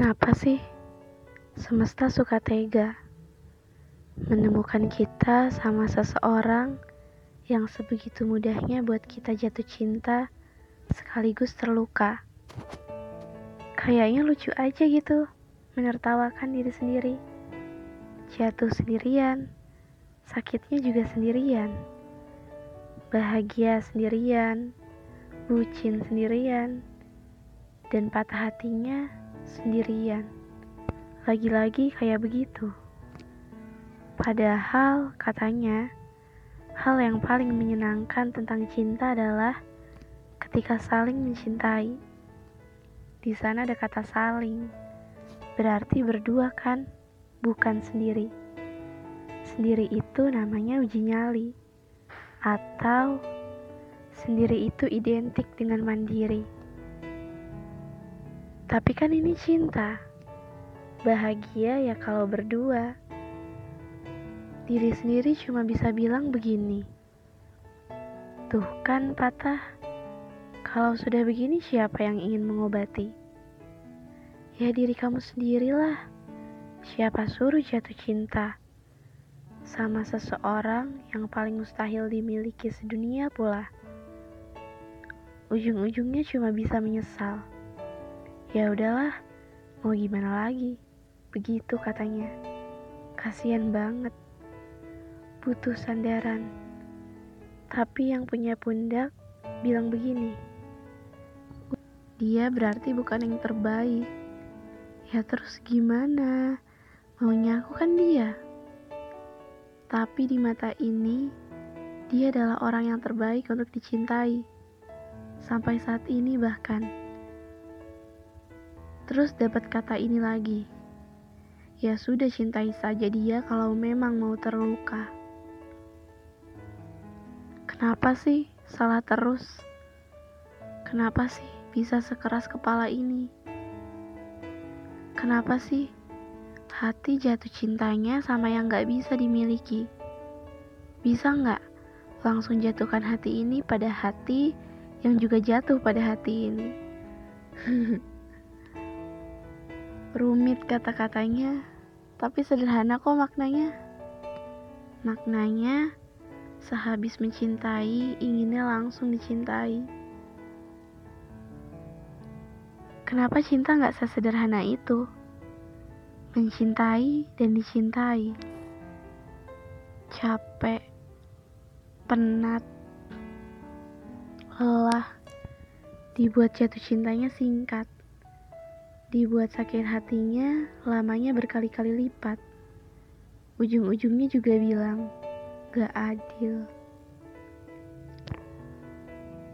Kenapa sih semesta suka tega menemukan kita sama seseorang yang sebegitu mudahnya buat kita jatuh cinta sekaligus terluka? Kayaknya lucu aja gitu menertawakan diri sendiri. Jatuh sendirian, sakitnya juga sendirian. Bahagia sendirian, bucin sendirian, dan patah hatinya sendirian. Lagi-lagi kayak begitu. Padahal katanya, hal yang paling menyenangkan tentang cinta adalah ketika saling mencintai. Di sana ada kata saling, berarti berdua kan, bukan sendiri. Sendiri itu namanya uji nyali, atau sendiri itu identik dengan mandiri. Tapi kan ini cinta. Bahagia ya kalau berdua. Diri sendiri cuma bisa bilang begini. Tuh kan patah. Kalau sudah begini siapa yang ingin mengobati? Ya diri kamu sendirilah. Siapa suruh jatuh cinta? Sama seseorang yang paling mustahil dimiliki sedunia pula. Ujung-ujungnya cuma bisa menyesal. Ya udahlah, mau gimana lagi? Begitu katanya. Kasihan banget. Butuh sandaran. Tapi yang punya pundak bilang begini. Dia berarti bukan yang terbaik. Ya terus gimana? Maunya aku kan dia. Tapi di mata ini, dia adalah orang yang terbaik untuk dicintai. Sampai saat ini bahkan. Terus dapat kata ini lagi. Ya sudah cintai saja dia kalau memang mau terluka. Kenapa sih salah terus? Kenapa sih bisa sekeras kepala ini? Kenapa sih hati jatuh cintanya sama yang gak bisa dimiliki? Bisa nggak langsung jatuhkan hati ini pada hati yang juga jatuh pada hati ini? Kata-katanya, tapi sederhana kok maknanya. Maknanya, sehabis mencintai, inginnya langsung dicintai. Kenapa cinta nggak sesederhana itu? Mencintai dan dicintai. Capek, penat, lelah, dibuat jatuh cintanya singkat dibuat sakit hatinya lamanya berkali-kali lipat. Ujung-ujungnya juga bilang, gak adil.